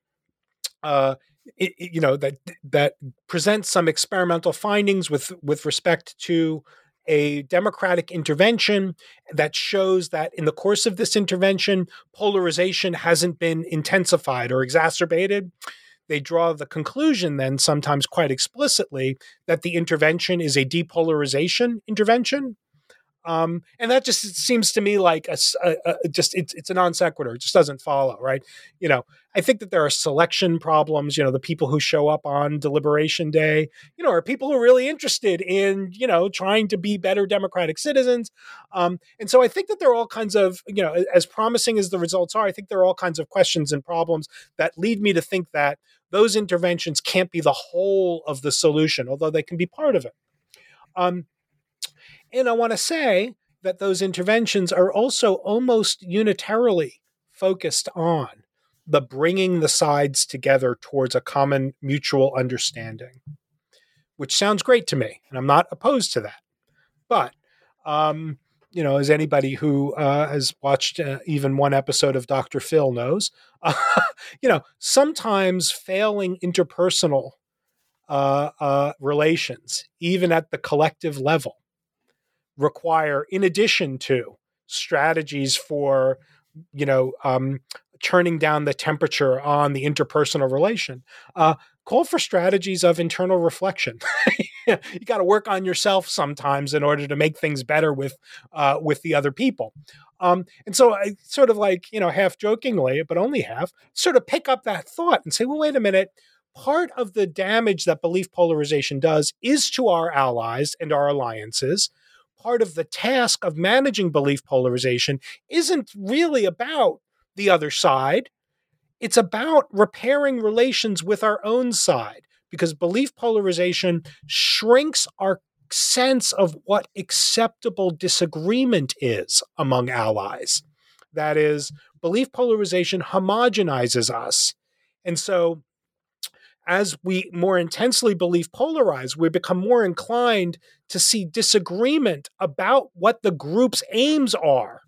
uh, you know that that presents some experimental findings with with respect to a democratic intervention that shows that in the course of this intervention polarization hasn't been intensified or exacerbated. They draw the conclusion then sometimes quite explicitly that the intervention is a depolarization intervention um, and that just seems to me like a, a, a just it's, it's a non sequitur. It just doesn't follow, right? You know, I think that there are selection problems. You know, the people who show up on deliberation day, you know, are people who are really interested in you know trying to be better democratic citizens. Um, and so I think that there are all kinds of you know, as promising as the results are, I think there are all kinds of questions and problems that lead me to think that those interventions can't be the whole of the solution, although they can be part of it. Um, and I want to say that those interventions are also almost unitarily focused on the bringing the sides together towards a common mutual understanding, which sounds great to me. And I'm not opposed to that. But, um, you know, as anybody who uh, has watched uh, even one episode of Dr. Phil knows, uh, you know, sometimes failing interpersonal uh, uh, relations, even at the collective level, require, in addition to strategies for, you know, um, turning down the temperature on the interpersonal relation, uh, call for strategies of internal reflection. you got to work on yourself sometimes in order to make things better with uh, with the other people. Um, and so I sort of like, you know, half jokingly, but only half, sort of pick up that thought and say, well, wait a minute. Part of the damage that belief polarization does is to our allies and our alliances. Part of the task of managing belief polarization isn't really about the other side. It's about repairing relations with our own side because belief polarization shrinks our sense of what acceptable disagreement is among allies. That is, belief polarization homogenizes us. And so, as we more intensely believe polarized, we become more inclined to see disagreement about what the group's aims are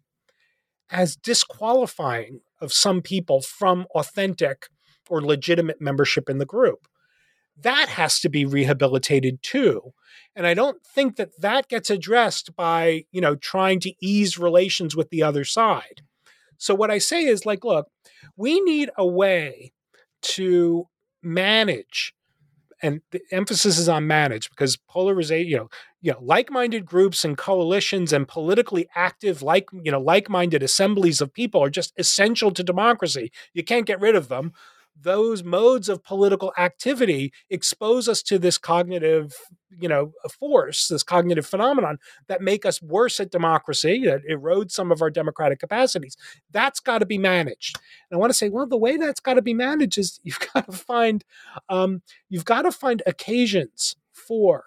as disqualifying of some people from authentic or legitimate membership in the group. That has to be rehabilitated too. And I don't think that that gets addressed by, you know, trying to ease relations with the other side. So what I say is like, look, we need a way to manage and the emphasis is on manage because polarization, you know, you know, like-minded groups and coalitions and politically active, like you know, like-minded assemblies of people are just essential to democracy. You can't get rid of them those modes of political activity expose us to this cognitive you know force this cognitive phenomenon that make us worse at democracy that erode some of our democratic capacities. That's got to be managed. And i want to say well the way that's got to be managed is you've got to find um, you've got to find occasions for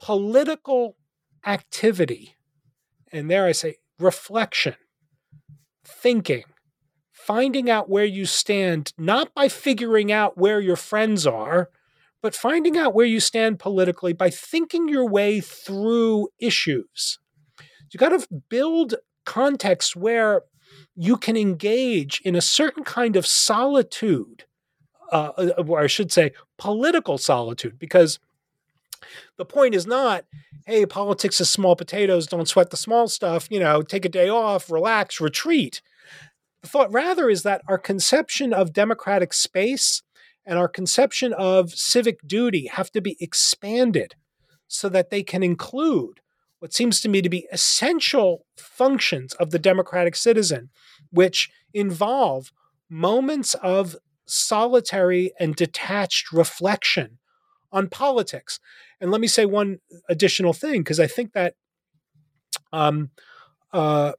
political activity and there i say reflection thinking finding out where you stand, not by figuring out where your friends are, but finding out where you stand politically by thinking your way through issues. You got to build context where you can engage in a certain kind of solitude, uh, uh or I should say, political solitude, because the point is not, hey, politics is small potatoes, don't sweat the small stuff, you know, take a day off, relax, retreat. Thought rather is that our conception of democratic space and our conception of civic duty have to be expanded so that they can include what seems to me to be essential functions of the democratic citizen, which involve moments of solitary and detached reflection on politics. And let me say one additional thing, because I think that um, uh,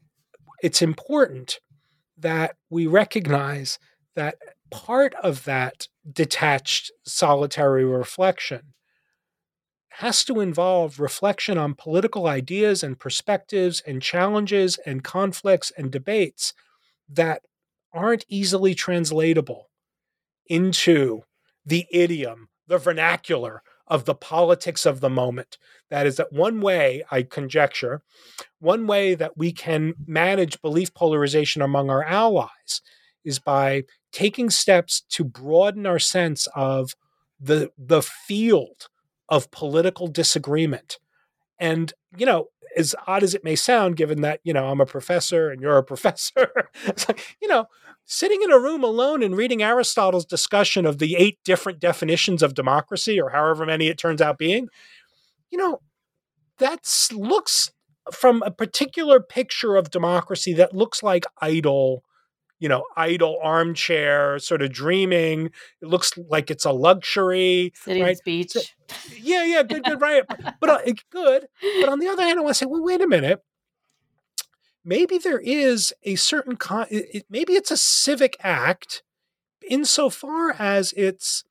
it's important that we recognize that part of that detached solitary reflection has to involve reflection on political ideas and perspectives and challenges and conflicts and debates that aren't easily translatable into the idiom, the vernacular of the politics of the moment. That is that one way, I conjecture, one way that we can manage belief polarization among our allies is by taking steps to broaden our sense of the the field of political disagreement. And, you know, as odd as it may sound, given that, you know, I'm a professor and you're a professor, it's like, you know, sitting in a room alone and reading Aristotle's discussion of the eight different definitions of democracy, or however many it turns out being, you know, that looks from a particular picture of democracy that looks like idle, you know, idle armchair, sort of dreaming. It looks like it's a luxury. Sitting right? speech. So, yeah, yeah, good, good, right. But uh, good. But on the other hand, I want to say, well, wait a minute maybe there is a certain con- it, maybe it's a civic act insofar as it's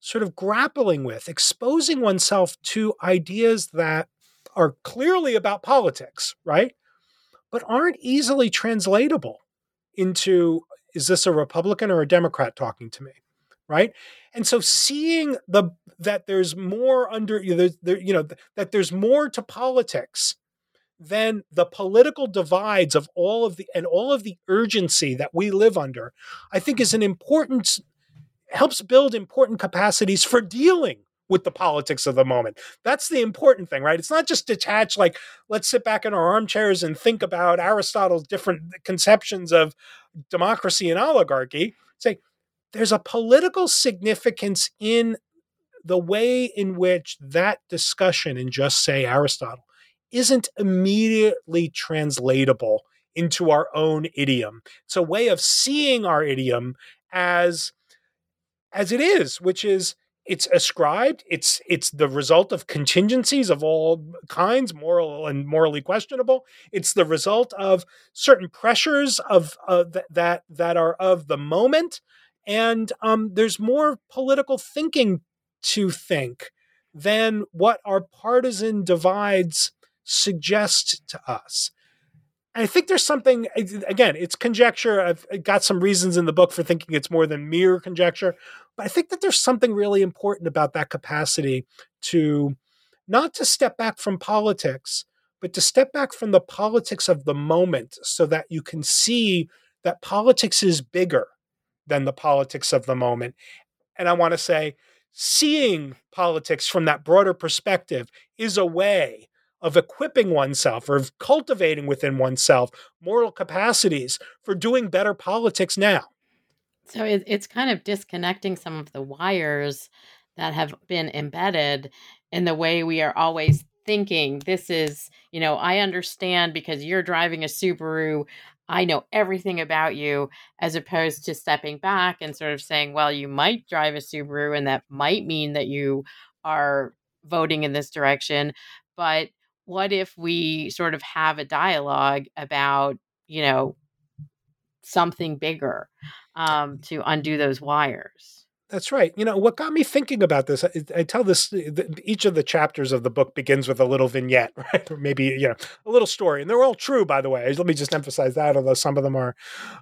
sort of grappling with exposing oneself to ideas that are clearly about politics right? But aren't easily translatable into is this a republican or a democrat talking to me? right? And so seeing the that there's more under you know, there, you know that there's more to politics then the political divides of all of the and all of the urgency that we live under, I think is an important helps build important capacities for dealing with the politics of the moment. That's the important thing, right? It's not just detached, like, let's sit back in our armchairs and think about Aristotle's different conceptions of democracy and oligarchy. Say, there's a political significance in the way in which that discussion in just say Aristotle isn't immediately translatable into our own idiom. It's a way of seeing our idiom as as it is, which is it's ascribed it's it's the result of contingencies of all kinds moral and morally questionable it's the result of certain pressures of uh, th- that that are of the moment and um, there's more political thinking to think than what our partisan divides suggest to us I think there's something again, it's conjecture. I've got some reasons in the book for thinking it's more than mere conjecture, but I think that there's something really important about that capacity to not to step back from politics, but to step back from the politics of the moment so that you can see that politics is bigger than the politics of the moment. And I want to say, seeing politics from that broader perspective is a way of equipping oneself or of cultivating within oneself moral capacities for doing better politics now. So it, it's kind of disconnecting some of the wires that have been embedded in the way we are always thinking. This is, you know, I understand because you're driving a Subaru. I know everything about you, as opposed to stepping back and sort of saying, well, you might drive a Subaru, and that might mean that you are voting in this direction. But what if we sort of have a dialogue about, you know, something bigger um, to undo those wires? That's right. You know, what got me thinking about this, I, I tell this, each of the chapters of the book begins with a little vignette, right? Or maybe, you know, a little story. And they're all true, by the way. Let me just emphasize that, although some of them are,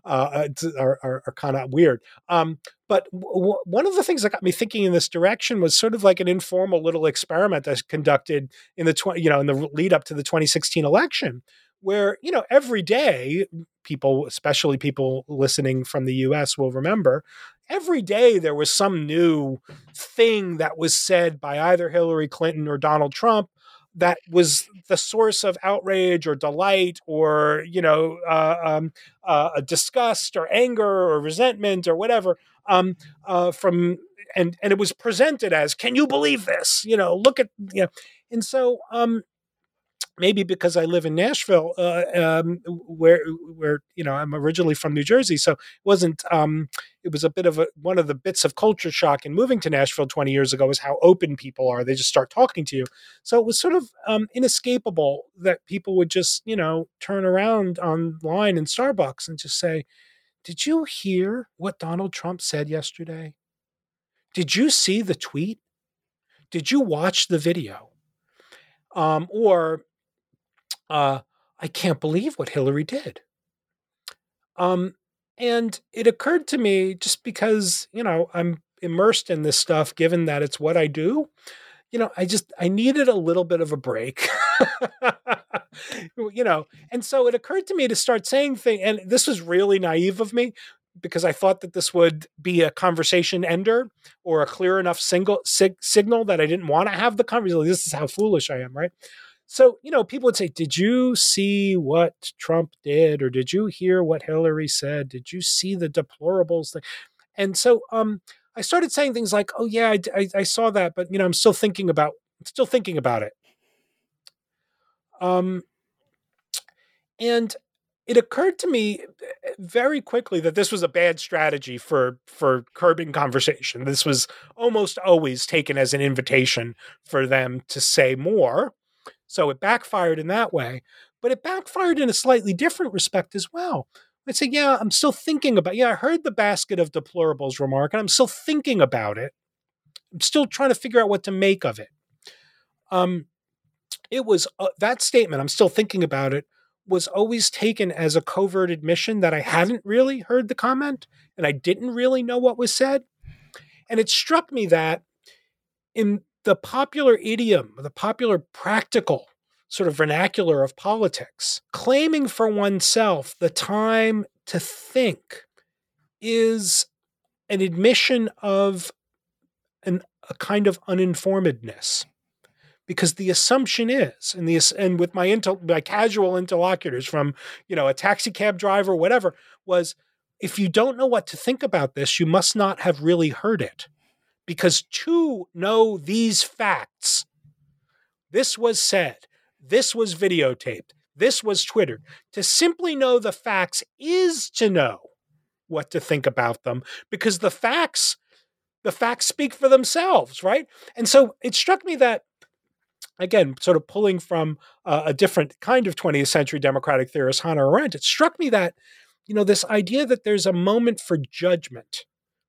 uh, are, are, are kind of weird. Um, but w- one of the things that got me thinking in this direction was sort of like an informal little experiment I conducted in the 20, you know, in the lead up to the 2016 election, where, you know, every day people, especially people listening from the US will remember, every day there was some new thing that was said by either Hillary Clinton or Donald Trump that was the source of outrage or delight or you know uh, um, uh, disgust or anger or resentment or whatever um, uh, from and and it was presented as can you believe this? You know look at you know. And so um, maybe because I live in Nashville, uh, um, where where you know I'm originally from New Jersey, so it wasn't. Um, it was a bit of a one of the bits of culture shock in moving to Nashville 20 years ago is how open people are. They just start talking to you. So it was sort of um, inescapable that people would just you know turn around online in Starbucks and just say, "Did you hear what Donald Trump said yesterday? Did you see the tweet? Did you watch the video?" Um, or uh, I can't believe what Hillary did. Um, and it occurred to me just because, you know, I'm immersed in this stuff, given that it's what I do, you know, I just, I needed a little bit of a break. you know, and so it occurred to me to start saying things, and this was really naive of me because I thought that this would be a conversation ender or a clear enough single sig- signal that I didn't want to have the conversation. This is how foolish I am, right? So, you know, people would say, Did you see what Trump did? Or did you hear what Hillary said? Did you see the deplorables thing? And so um, I started saying things like, Oh, yeah, I, I, I saw that, but, you know, I'm still thinking about, still thinking about it. Um, and it occurred to me eh, very quickly that this was a bad strategy for for curbing conversation. This was almost always taken as an invitation for them to say more so it backfired in that way, but it backfired in a slightly different respect as well. I say, yeah, I'm still thinking about. Yeah, I heard the basket of deplorables remark, and I'm still thinking about it. I'm still trying to figure out what to make of it. Um, it was uh, that statement. I'm still thinking about it. Was always taken as a covert admission that I hadn't really heard the comment and I didn't really know what was said. And it struck me that in the popular idiom, the popular practical sort of vernacular of politics, claiming for oneself the time to think is an admission of an, a kind of uninformedness. Because the assumption is, and the and with my intel, my casual interlocutors from you know a taxi cab driver, whatever, was if you don't know what to think about this, you must not have really heard it. Because to know these facts, this was said, this was videotaped, this was twittered. To simply know the facts is to know what to think about them because the facts the facts speak for themselves, right? And so it struck me that again, sort of pulling from uh, a different kind of 20th century democratic theorist, Hannah Arendt, it struck me that, you know, this idea that there's a moment for judgment,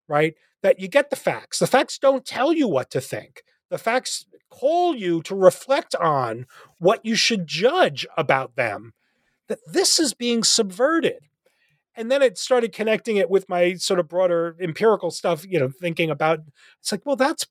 right? That you get the facts. The facts don't tell you what to think. The facts call you to reflect on what you should judge about them, that this is being subverted. And then it started connecting it with my sort of broader empirical stuff, you know, thinking about it's like, well, that's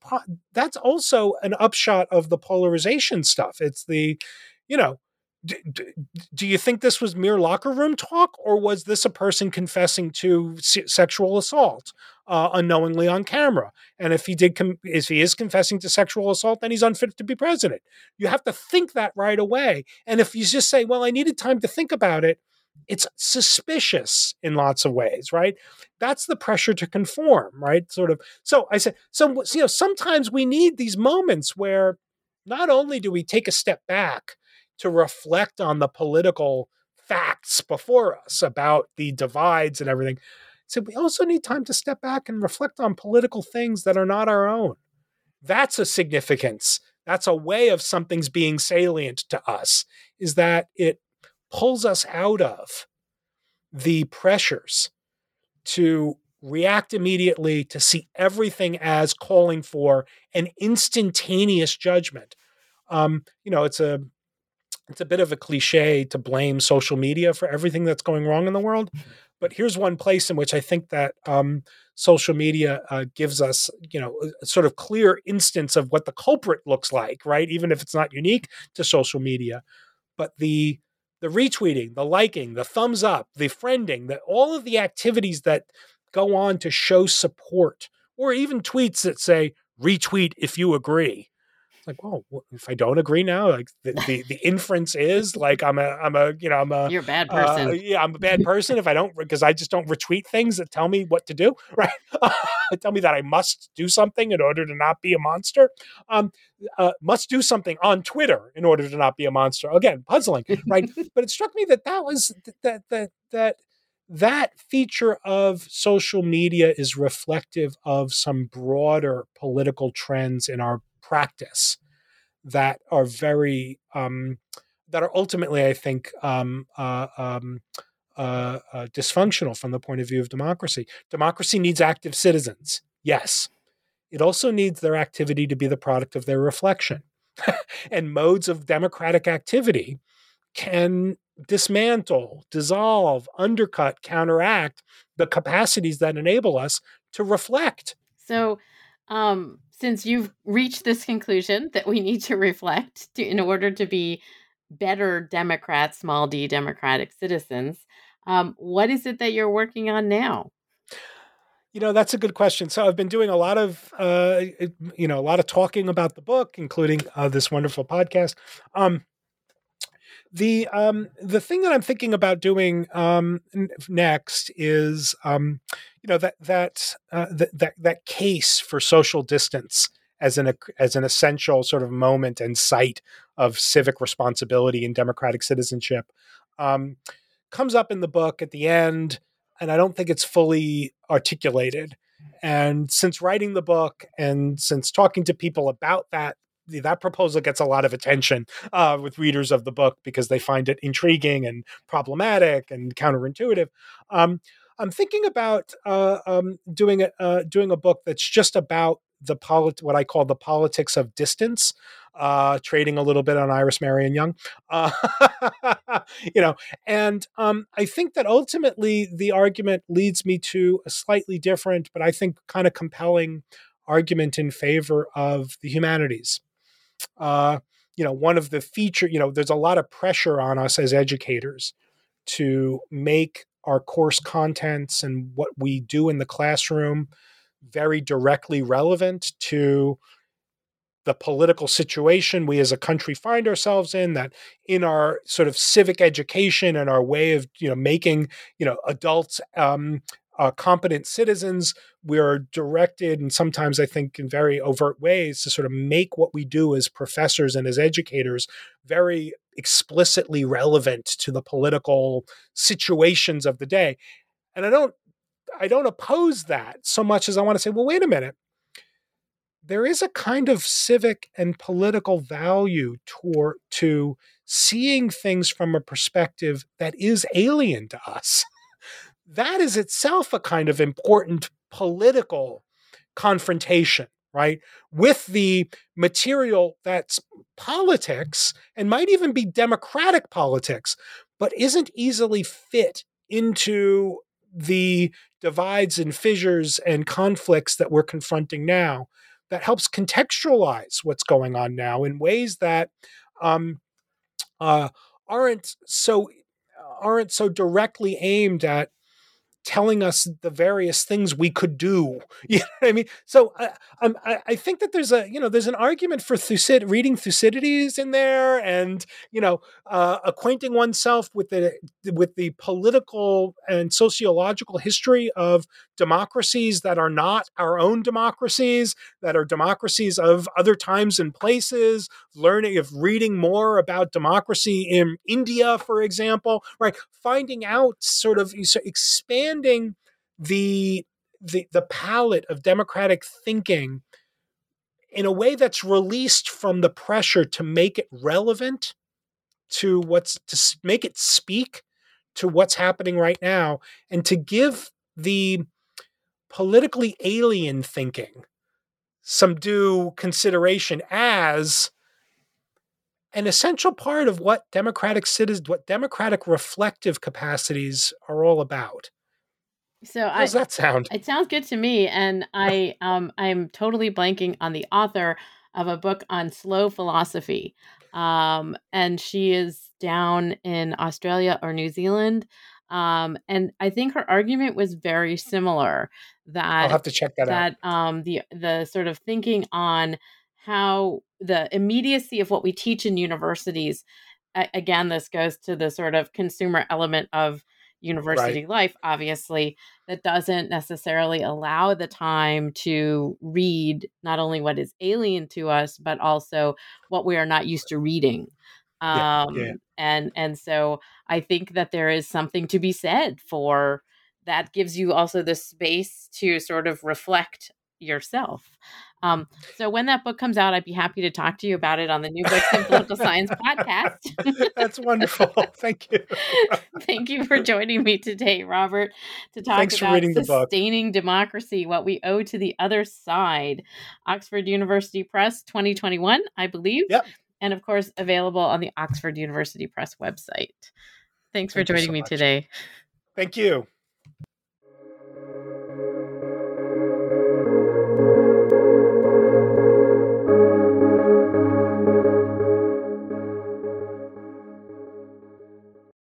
that's also an upshot of the polarization stuff. It's the, you know, do you think this was mere locker room talk or was this a person confessing to sexual assault uh, unknowingly on camera? And if he did com- if he is confessing to sexual assault then he's unfit to be president. You have to think that right away. And if you just say well i needed time to think about it it's suspicious in lots of ways right? That's the pressure to conform right? Sort of. So i said so you know sometimes we need these moments where not only do we take a step back to reflect on the political facts before us about the divides and everything. So we also need time to step back and reflect on political things that are not our own. That's a significance. That's a way of something's being salient to us, is that it pulls us out of the pressures to react immediately, to see everything as calling for an instantaneous judgment. Um, you know, it's a it's a bit of a cliche to blame social media for everything that's going wrong in the world. But here's one place in which I think that um, social media uh, gives us, you know, a sort of clear instance of what the culprit looks like, right? Even if it's not unique to social media, but the the retweeting, the liking, the thumbs up, the friending, that all of the activities that go on to show support, or even tweets that say retweet if you agree like, well, if I don't agree now, like the, the, the, inference is like I'm a I'm a you know I'm a you're a bad uh, person. Uh, yeah, I'm a bad person if I don't because I just don't retweet things that tell me what to do. Right? tell me that I must do something in order to not be a monster. Um, uh, must do something on Twitter in order to not be a monster. Again, puzzling, right? but it struck me that that was that that that that feature of social media is reflective of some broader political trends in our practice that are very um, that are ultimately, I think, um, uh, um, uh, uh, dysfunctional from the point of view of democracy. Democracy needs active citizens, yes. It also needs their activity to be the product of their reflection. and modes of democratic activity can dismantle, dissolve, undercut, counteract the capacities that enable us to reflect. So, um, since you've reached this conclusion that we need to reflect to, in order to be better Democrats, small d democratic citizens, um, what is it that you're working on now? You know, that's a good question. So I've been doing a lot of, uh, you know, a lot of talking about the book, including uh, this wonderful podcast. Um, the um, the thing that I'm thinking about doing um, next is um, you know that that, uh, that that that case for social distance as an as an essential sort of moment and site of civic responsibility and democratic citizenship um, comes up in the book at the end, and I don't think it's fully articulated. And since writing the book and since talking to people about that that proposal gets a lot of attention uh, with readers of the book because they find it intriguing and problematic and counterintuitive. Um, I'm thinking about uh, um, doing a uh, doing a book that's just about the polit- what I call the politics of distance, uh, trading a little bit on Iris Marion Young, uh, you know, and um, I think that ultimately the argument leads me to a slightly different, but I think kind of compelling argument in favor of the humanities uh, you know, one of the feature, you know, there's a lot of pressure on us as educators to make our course contents and what we do in the classroom very directly relevant to the political situation we as a country find ourselves in that in our sort of civic education and our way of you know making you know adults um, uh, competent citizens. We are directed, and sometimes I think in very overt ways, to sort of make what we do as professors and as educators very explicitly relevant to the political situations of the day. And I don't I don't oppose that so much as I want to say, well, wait a minute. There is a kind of civic and political value toward to seeing things from a perspective that is alien to us. That is itself a kind of important political confrontation, right? With the material that's politics and might even be democratic politics, but isn't easily fit into the divides and fissures and conflicts that we're confronting now that helps contextualize what's going on now in ways that um, uh, aren't so aren't so directly aimed at telling us the various things we could do. You know what I mean? So I, I, I think that there's a you know there's an argument for Thucyd, reading Thucydides in there, and you know uh, acquainting oneself with the with the political and sociological history of democracies that are not our own democracies, that are democracies of other times and places. Learning of reading more about democracy in India, for example, right? Finding out sort of expanding the the the palette of democratic thinking in a way that's released from the pressure to make it relevant to what's to make it speak to what's happening right now and to give the politically alien thinking some due consideration as an essential part of what democratic citizens what democratic reflective capacities are all about so How does I, that sound? It sounds good to me, and I um I'm totally blanking on the author of a book on slow philosophy, um, and she is down in Australia or New Zealand, um, and I think her argument was very similar. That I'll have to check that, that out. um the the sort of thinking on how the immediacy of what we teach in universities. a- Again, this goes to the sort of consumer element of university Right. life, obviously, that doesn't necessarily allow the time to read not only what is alien to us, but also what we are not used to reading. Yeah, Um, yeah. and and so I think that there is something to be said for that gives you also the space to sort of reflect yourself. Um, so when that book comes out, I'd be happy to talk to you about it on the New Books in Political Science podcast. That's wonderful. Thank you. Thank you for joining me today, Robert, to talk Thanks for about reading the book. sustaining democracy, what we owe to the other side. Oxford University Press 2021, I believe. Yep. And of course, available on the Oxford University Press website. Thanks for Thank you joining so me much. today. Thank you.